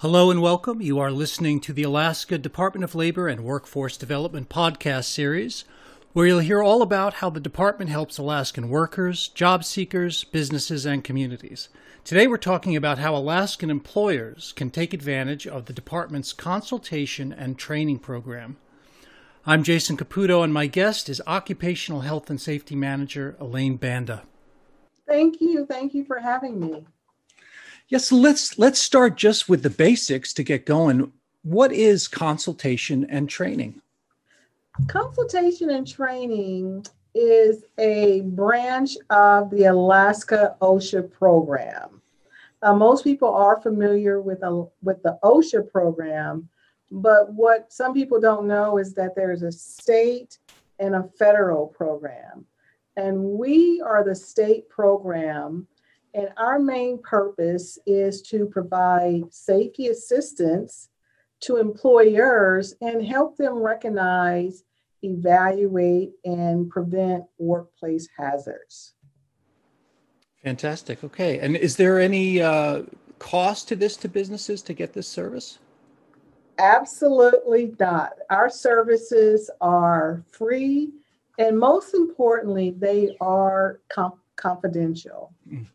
Hello and welcome. You are listening to the Alaska Department of Labor and Workforce Development podcast series, where you'll hear all about how the department helps Alaskan workers, job seekers, businesses, and communities. Today we're talking about how Alaskan employers can take advantage of the department's consultation and training program. I'm Jason Caputo, and my guest is Occupational Health and Safety Manager Elaine Banda. Thank you. Thank you for having me. Yes, let's let's start just with the basics to get going. What is consultation and training? Consultation and training is a branch of the Alaska OSHA program. Uh, most people are familiar with a, with the OSHA program, but what some people don't know is that there's a state and a federal program. And we are the state program and our main purpose is to provide safety assistance to employers and help them recognize, evaluate, and prevent workplace hazards. Fantastic. Okay. And is there any uh, cost to this to businesses to get this service? Absolutely not. Our services are free, and most importantly, they are com- confidential. Mm.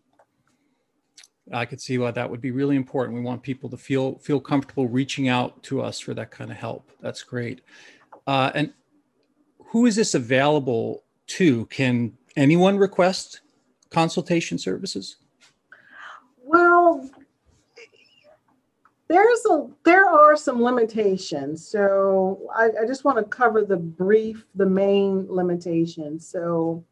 I could see why that would be really important. We want people to feel feel comfortable reaching out to us for that kind of help. That's great. Uh, and who is this available to? Can anyone request consultation services? Well, there's a there are some limitations. So I, I just want to cover the brief, the main limitations. So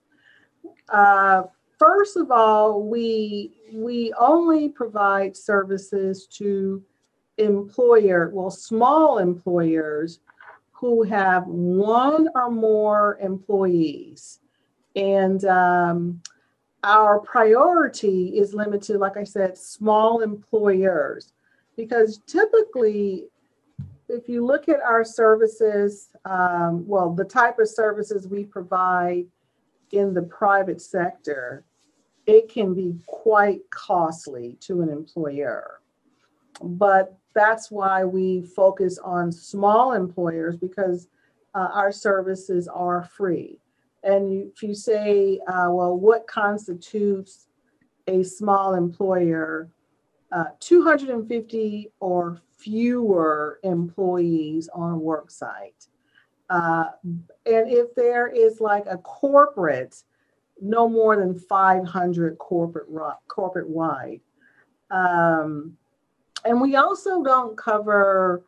uh, first of all, we we only provide services to employer, well, small employers who have one or more employees. And um, our priority is limited, like I said, small employers, because typically, if you look at our services, um, well, the type of services we provide in the private sector, it can be quite costly to an employer. But that's why we focus on small employers because uh, our services are free. And if you say, uh, well, what constitutes a small employer? Uh, 250 or fewer employees on a work site. Uh, and if there is like a corporate no more than 500 corporate corporate wide. Um, and we also don't cover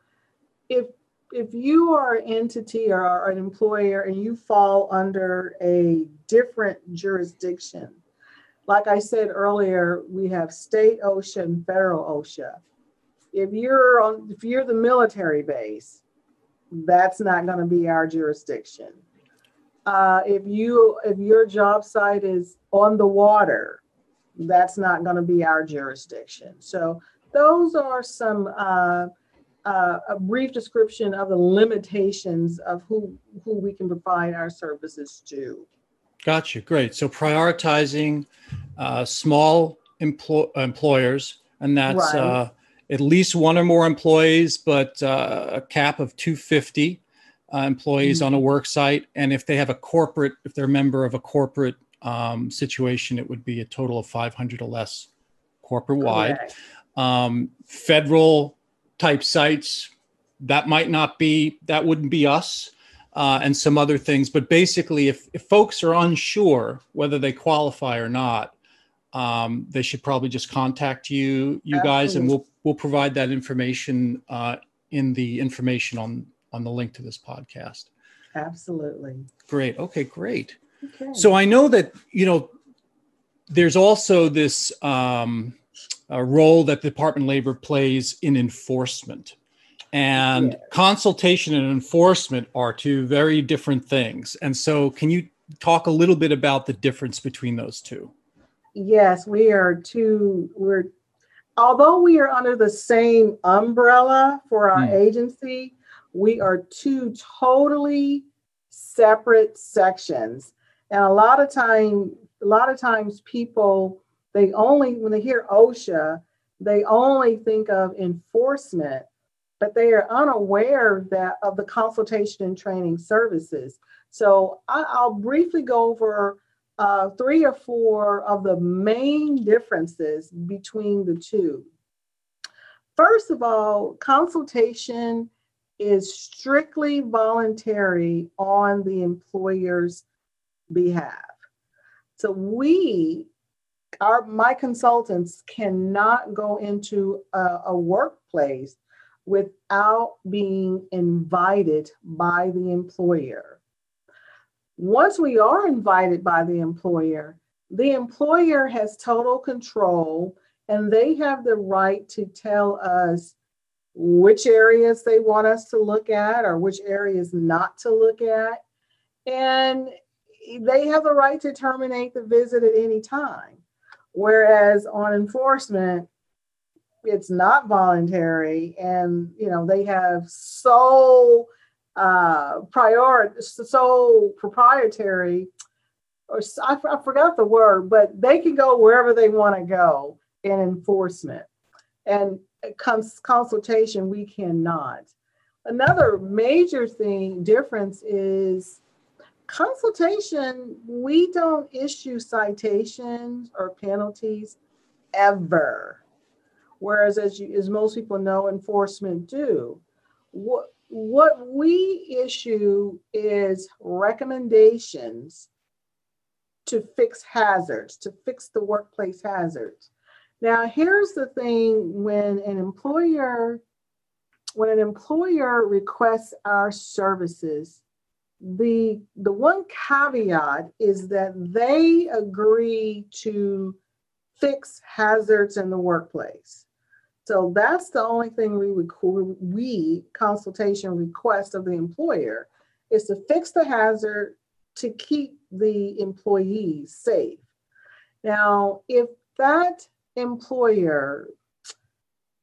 if if you are an entity or an employer and you fall under a different jurisdiction, like I said earlier, we have state OSHA and federal OSHA. If you're on, if you're the military base, that's not going to be our jurisdiction. Uh, if you if your job site is on the water, that's not going to be our jurisdiction. So those are some uh, uh, a brief description of the limitations of who who we can provide our services to. Gotcha. Great. So prioritizing uh, small empl- employers, and that's right. Uh, at least one or more employees, but uh, a cap of 250 uh, employees mm-hmm. on a work site. And if they have a corporate, if they're a member of a corporate um, situation, it would be a total of 500 or less corporate wide. Um, federal type sites, that might not be, that wouldn't be us. Uh, and some other things. But basically, if, if folks are unsure whether they qualify or not, um, they should probably just contact you, you Absolutely. guys, and we'll we'll provide that information uh, in the information on on the link to this podcast. Absolutely. Great. Okay, great. Okay. So I know that, you know, there's also this um, role that the Department of Labor plays in enforcement. And consultation and enforcement are two very different things. And so, can you talk a little bit about the difference between those two? Yes, we are two. We're although we are under the same umbrella for our mm. agency, we are two totally separate sections. And a lot of time, a lot of times people they only when they hear OSHA, they only think of enforcement, but they are unaware that of the consultation and training services. So I, will briefly go over uh, three or four of the main differences between the two. First of all, consultation is strictly voluntary on the employer's behalf. So we, our my consultants cannot go into a, a workplace without being invited by the employer. Once we are invited by the employer, the employer has total control and they have the right to tell us which areas they want us to look at or which areas not to look at. And they have the right to terminate the visit at any time. Whereas on enforcement, it's not voluntary and you know they have sole uh prior sole proprietary or I, I forgot the word but they can go wherever they want to go in enforcement and cons- consultation we cannot. Another major thing difference is consultation we don't issue citations or penalties ever. Whereas as you, as most people know enforcement do. What what we issue is recommendations to fix hazards to fix the workplace hazards now here's the thing when an employer when an employer requests our services the the one caveat is that they agree to fix hazards in the workplace so that's the only thing we record, we consultation request of the employer is to fix the hazard to keep the employees safe. Now, if that employer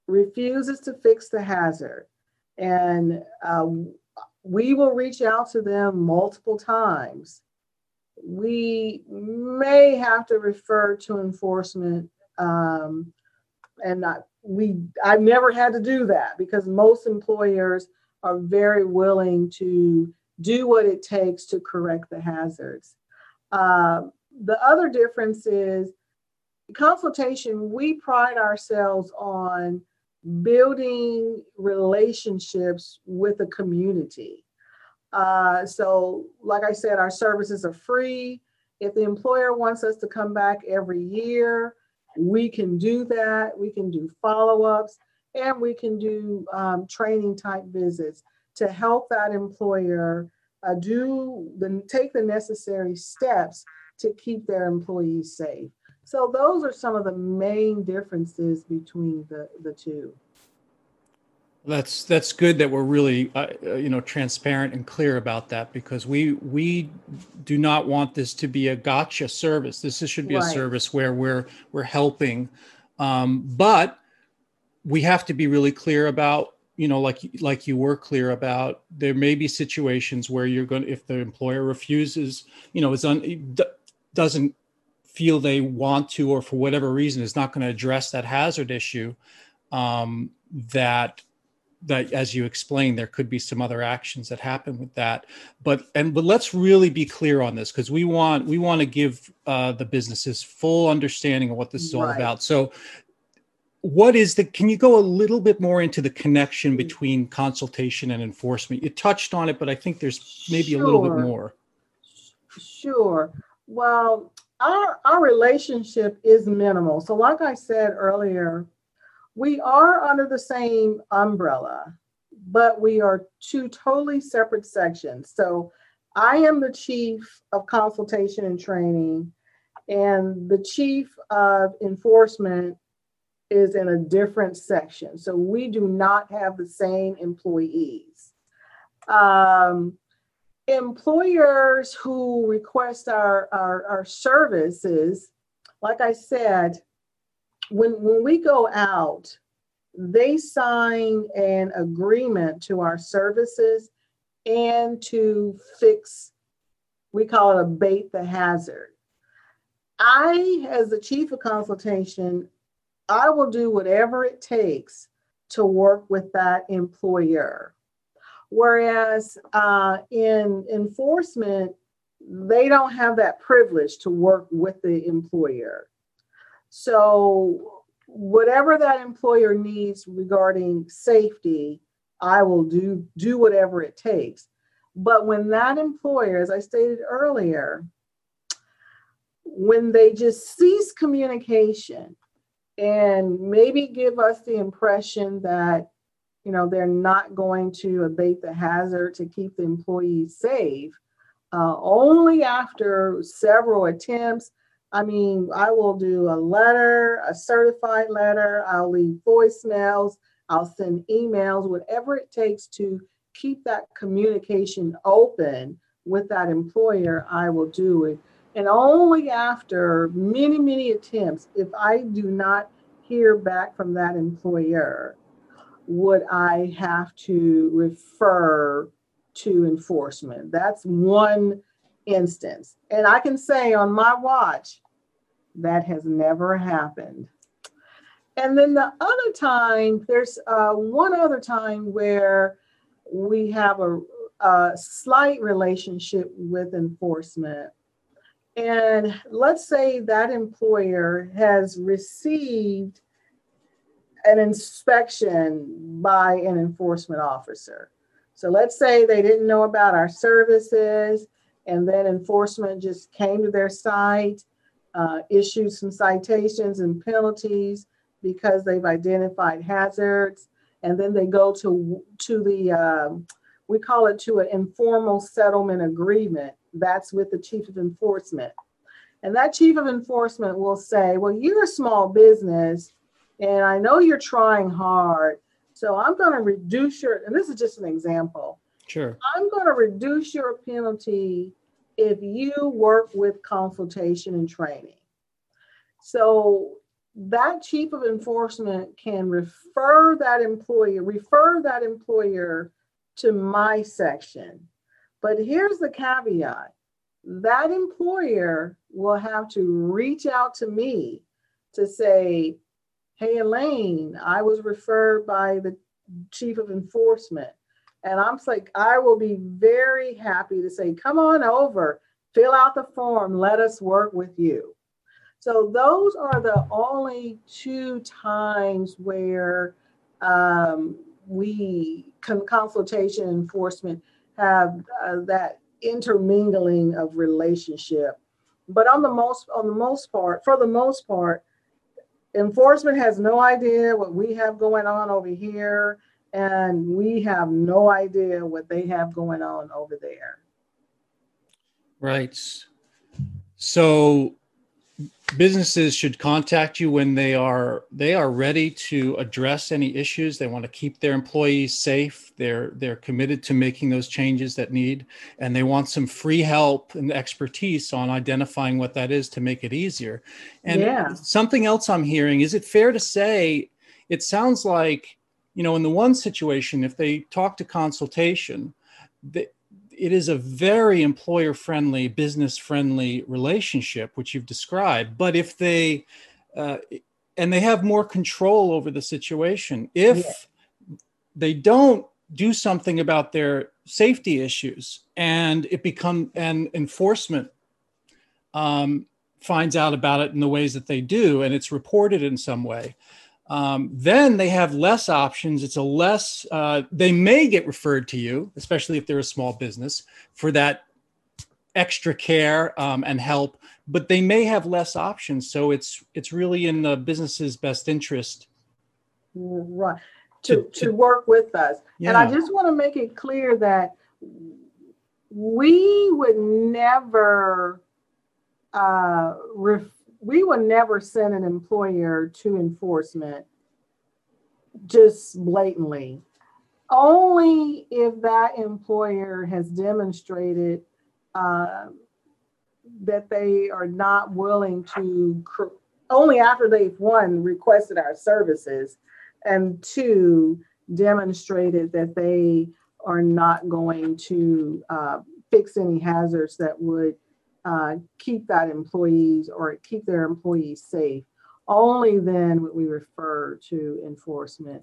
refuses to fix the hazard, and uh, we will reach out to them multiple times, we may have to refer to enforcement um, and not we I've never had to do that because most employers are very willing to do what it takes to correct the hazards. Uh, the other difference is consultation, we pride ourselves on building relationships with the community. Uh, so, like I said, our services are free. If the employer wants us to come back every year, we can do that. We can do follow ups and we can do um, training type visits to help that employer uh, do the take the necessary steps to keep their employees safe. So those are some of the main differences between the, the two. That's that's good that we're really uh, uh, you know transparent and clear about that because we we do not want this to be a gotcha service. This should be right. a service where we're we're helping, um, but we have to be really clear about you know like like you were clear about there may be situations where you're going to if the employer refuses you know is un, doesn't feel they want to or for whatever reason is not going to address that hazard issue um, that that as you explained there could be some other actions that happen with that. But and but let's really be clear on this because we want we want to give uh, the businesses full understanding of what this is all about. So what is the can you go a little bit more into the connection mm. between consultation and enforcement? You touched on it but i think there's maybe sure. a little bit more. Sure. Well our our relationship is minimal so like i said earlier we are under the same umbrella, but we are two totally separate sections. So I am the chief of consultation and training, and the chief of enforcement is in a different section. So we do not have the same employees. Um, employers who request our, our, our services, like I said, when when we go out, they sign an agreement to our services and to fix, we call it abate the hazard. I, as the chief of consultation, I will do whatever it takes to work with that employer. Whereas uh, in enforcement, they don't have that privilege to work with the employer. So, whatever that employer needs regarding safety, I will do do whatever it takes. But when that employer, as I stated earlier, when they just cease communication and maybe give us the impression that you know they're not going to abate the hazard to keep the employees safe uh, only after several attempts. I mean i will do a letter a certified letter. I'll leave voicemails. I'll send emails whatever it takes to keep that communication open with that employer i will do it. And only after many, many attempts, if I do not hear back from that employer, would I have to refer to enforcement. That's one instance. And I can say on my watch, that has never happened. And then the other time, there's uh, one other time where we have a, a slight relationship with enforcement. And let's say that employer has received an inspection by an enforcement officer. So let's say they didn't know about our services, and then enforcement just came to their site, uh, issued some citations and penalties because they've identified hazards, and then they go to to the um, we call it to an informal settlement agreement that's with the chief of enforcement. And that chief of enforcement will say, Well, you're a small business, and I know you're trying hard. So I'm going to reduce your, and this is just an example. Sure. I'm going to reduce your penalty if you work with consultation and training. So that chief of enforcement can refer that employer, refer that employer to my section but here's the caveat that employer will have to reach out to me to say, Hey, Elaine, I was referred by the chief of enforcement. And I'm like, I will be very happy to say, Come on over, fill out the form, let us work with you. So, those are the only two times where um, we, consultation enforcement, have uh, that intermingling of relationship. But on the most on the most part, for the most part, enforcement has no idea what we have going on over here, and we have no idea what they have going on over there. Right. So businesses should contact you when they are they are ready to address any issues. They want to keep their employees safe. They're they're committed to making those changes that need and they want some free help and expertise on identifying what that is to make it easier. And yeah. something else i'm hearing is it fair to say it sounds like you know in the one situation if they talk to consultation that it is a very employer friendly, business friendly relationship, which you've described. But if they, uh, and they have more control over the situation, if yeah. they don't do something about their safety issues and it become and enforcement um, finds out about it in the ways that they do and it's reported in some way um, then they have less options. It's a less, uh, they may get referred to you, especially if they're a small business, for that extra care um, and help, but they may have less options. So it's it's really in the business's best interest. Right. To, to, to work with us. Yeah. And I just want to make it clear that we would never uh, ref- we would never send an employer to enforcement just blatantly. Only if that employer has demonstrated uh, that they are not willing to, only after they've one, requested our services, and two, demonstrated that they are not going to uh, fix any hazards that would uh, keep that employees or keep their employees safe. only then would we refer to enforcement.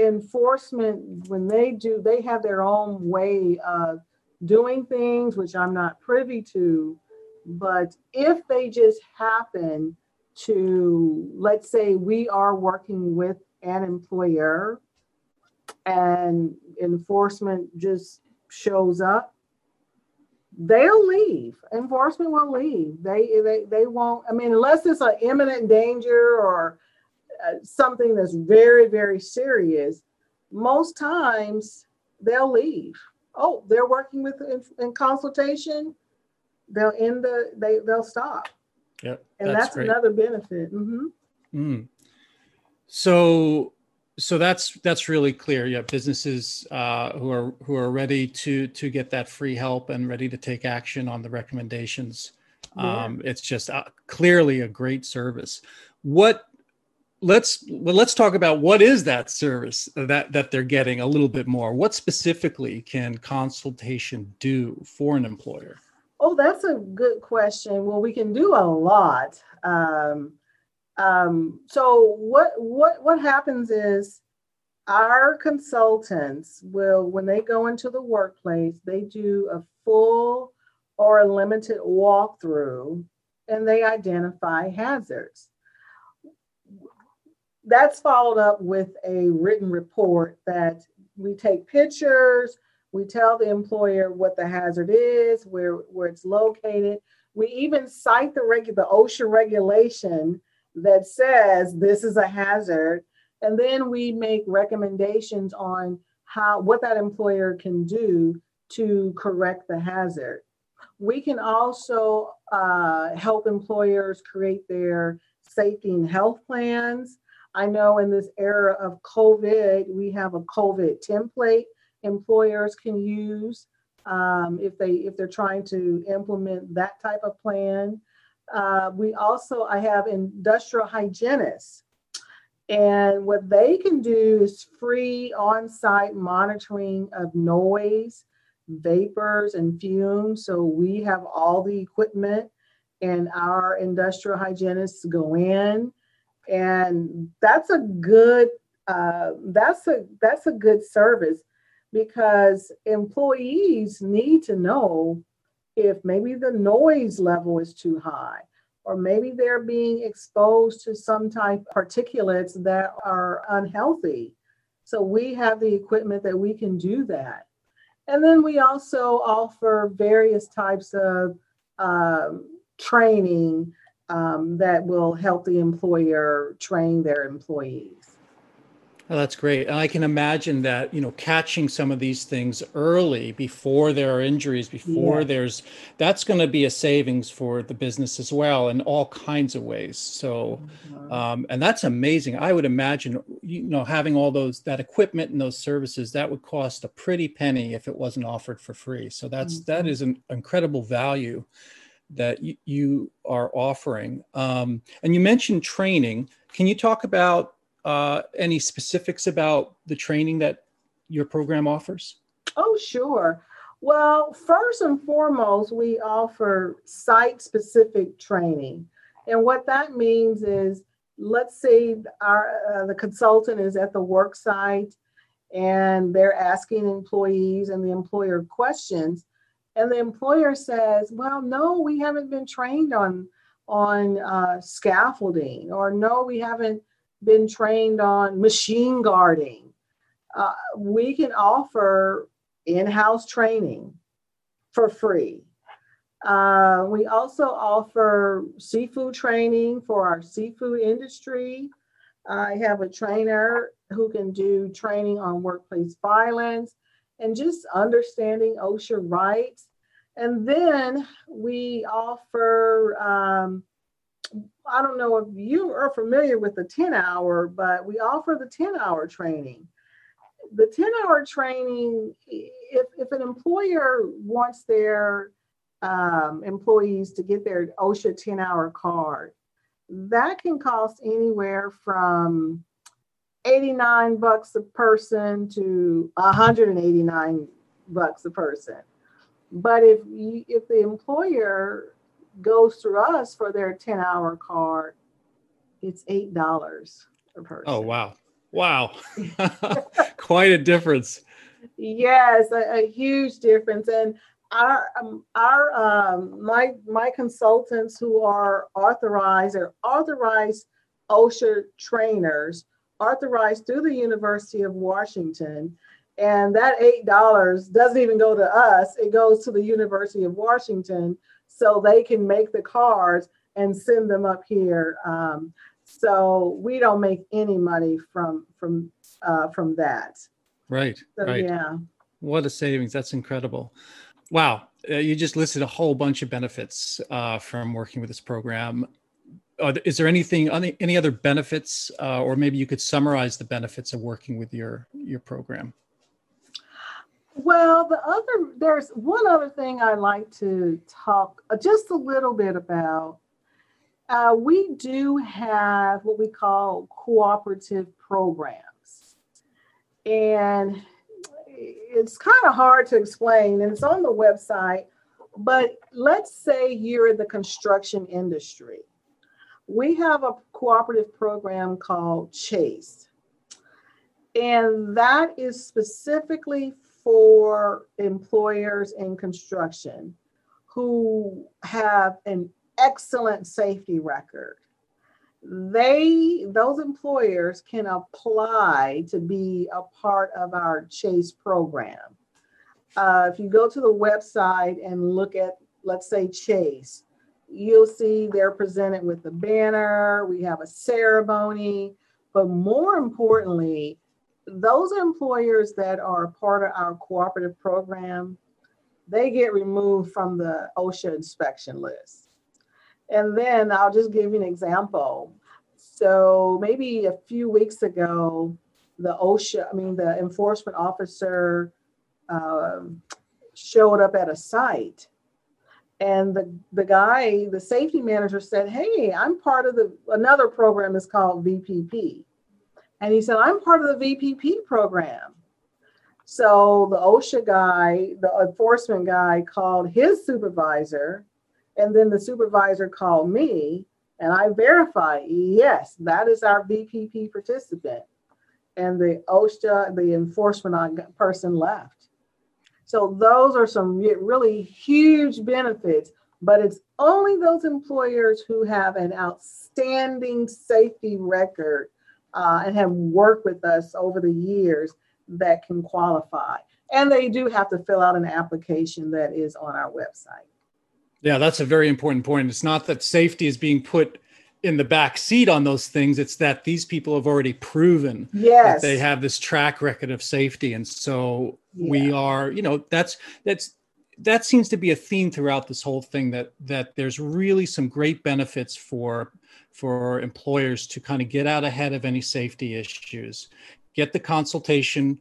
Enforcement, when they do, they have their own way of doing things, which I'm not privy to. But if they just happen to, let's say we are working with an employer and enforcement just shows up, they'll leave. Enforcement will leave. They they they won't. I mean, unless it's an imminent danger or uh, something that's very very serious. Most times they'll leave. Oh, they're working with in, in consultation. They'll end the they they'll stop. Yep, and that's, that's another benefit. Mm-hmm. Mm. So so that's that's really clear. Yeah, businesses uh, who are who are ready to to get that free help and ready to take action on the recommendations. Yeah. Um, it's just uh, clearly a great service. What let's well, let's talk about what is that service that that they're getting a little bit more. What specifically can consultation do for an employer? Oh, that's a good question. Well, we can do a lot. Um, um, so what what what happens is our consultants will, when they go into the workplace, they do a full or a limited walkthrough and they identify hazards. That's followed up with a written report that we take pictures, we tell the employer what the hazard is, where, where it's located. We even cite the, regu- the OSHA regulation that says this is a hazard. And then we make recommendations on how what that employer can do to correct the hazard. We can also uh, help employers create their safety and health plans. I know in this era of COVID, we have a COVID template employers can use um, if they if they're trying to implement that type of plan. Uh, we also, I have industrial hygienists. And what they can do is free on site monitoring of noise, vapors, and fumes. So we have all the equipment, and our industrial hygienists go in. And that's a good uh, that's a that's a good service because employees need to know if maybe the noise level is too high, or maybe they're being exposed to some type of particulates that are unhealthy. So we have the equipment that we can do that. And then we also offer various types of um, training um, that will help the employer train their employees. Oh, that's great. And I can imagine that, you know, catching some of these things early before there are injuries, before yeah. there's that's going to be a savings for the business as well in all kinds of ways. So, mm-hmm. um, and that's amazing. I would imagine, you know, having all those that equipment and those services that would cost a pretty penny if it wasn't offered for free. So that's mm-hmm. that is an incredible value that you, you are offering. Um, and you mentioned training. Can you talk about uh, any specifics about the training that your program offers? Oh, sure. Well, first and foremost, we offer site specific training. And what that means is, let's say our, uh, the consultant is at the work site and they're asking employees and the employer questions. And the employer says, well, no, we haven't been trained on, on uh, scaffolding, or no, we haven't been trained on machine guarding. Uh, we can offer in house training for free. Uh, we also offer seafood training for our seafood industry. I have a trainer who can do training on workplace violence and just understanding OSHA rights. And then we offer um, I don't know if you are familiar with the 10 hour, but we offer the 10 hour training. The 10 hour training, if, if an employer wants their um, employees to get their OSHA 10 hour card, that can cost anywhere from 89 bucks a person to 189 bucks a person. But if you, if the employer goes through us for their 10 hour card, it's eight dollars per person. Oh wow, wow, quite a difference. Yes, a, a, huge difference, and our um, our um, my my consultants who are authorized or authorized OSHA trainers, authorized through the University of Washington, and that eight dollars doesn't even go to us; it goes to the University of Washington, so they can make the cards and send them up here. Um, so we don't make any money from from uh, from that. Right. So, right. Yeah. What a savings! That's incredible. Wow, uh, you just listed a whole bunch of benefits uh, from working with this program. Uh, is there anything, any, any other benefits, uh, or maybe you could summarize the benefits of working with your your program? Well, the other there's one other thing I like to talk uh, just a little bit about. Uh, we do have what we call cooperative programs, and it's kind of hard to explain, and it's on the website. But let's say you're in the construction industry. We have a cooperative program called Chase, and that is specifically for employers in construction who have an excellent safety record. They those employers can apply to be a part of our chase program. Uh, if you go to the website and look at let's say chase you'll see they're presented with the banner we have a ceremony but more importantly those employers that are part of our cooperative program they get removed from the osha inspection list and then I'll just give you an example. So maybe a few weeks ago, the OSHA, I mean, the enforcement officer uh, showed up at a site. And the, the guy, the safety manager said, Hey, I'm part of the another program is called VPP. And he said, I'm part of the VPP program. So the OSHA guy, the enforcement guy, called his supervisor and then the supervisor called me and I verified, yes, that is our VPP participant. And the OSHA, the enforcement person left. So those are some really huge benefits, but it's only those employers who have an outstanding safety record uh, and have worked with us over the years that can qualify. And they do have to fill out an application that is on our website. Yeah, that's a very important point. It's not that safety is being put in the back seat on those things. It's that these people have already proven yes. that they have this track record of safety. And so yeah. we are, you know, that's that's that seems to be a theme throughout this whole thing that that there's really some great benefits for for employers to kind of get out ahead of any safety issues, get the consultation,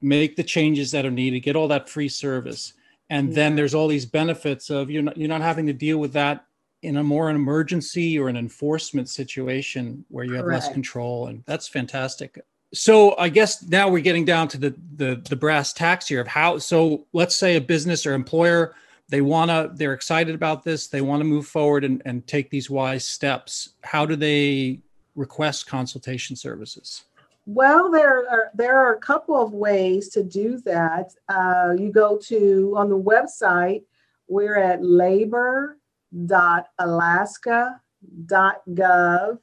make the changes that are needed, get all that free service and yeah. then there's all these benefits of you're not, you're not having to deal with that in a more an emergency or an enforcement situation where you have Correct. less control and that's fantastic so i guess now we're getting down to the, the the brass tacks here of how so let's say a business or employer they want to they're excited about this they want to move forward and, and take these wise steps how do they request consultation services well, there are there are a couple of ways to do that. Uh, you go to on the website. We're at labor.alaska.gov,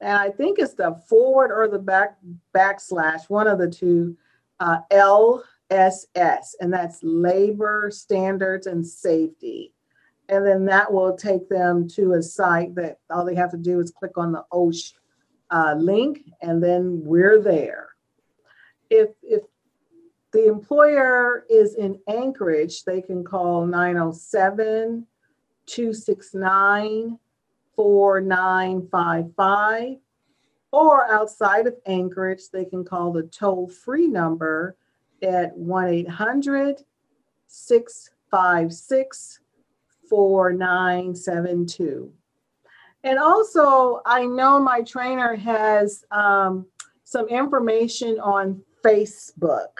and I think it's the forward or the back backslash, one of the two, uh, LSS, and that's Labor Standards and Safety. And then that will take them to a site that all they have to do is click on the OSHA uh, link, and then we're there. If, if the employer is in Anchorage, they can call 907 269 4955. Or outside of Anchorage, they can call the toll free number at 1 800 656 4972. And also, I know my trainer has um, some information on Facebook.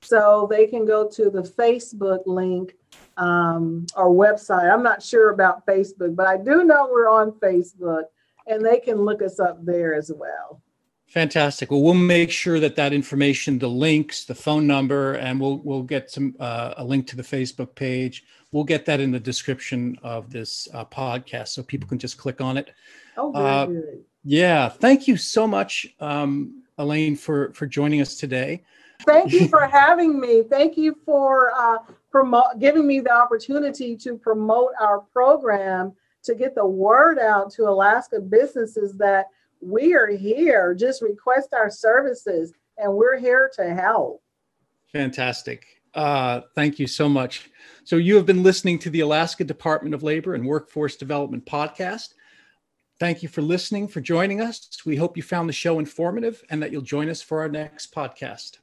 So they can go to the Facebook link um, or website. I'm not sure about Facebook, but I do know we're on Facebook. and they can look us up there as well. Fantastic. Well, we'll make sure that that information, the links, the phone number, and we'll we'll get some uh, a link to the Facebook page. We'll get that in the description of this uh, podcast, so people can just click on it. Oh, very uh, good. Yeah, thank you so much, um, Elaine, for for joining us today. Thank you for having me. Thank you for uh, promote giving me the opportunity to promote our program to get the word out to Alaska businesses that we are here. Just request our services and we're here to help. Fantastic. Uh, thank you so much. So, you have been listening to the Alaska Department of Labor and Workforce Development podcast. Thank you for listening, for joining us. We hope you found the show informative and that you'll join us for our next podcast.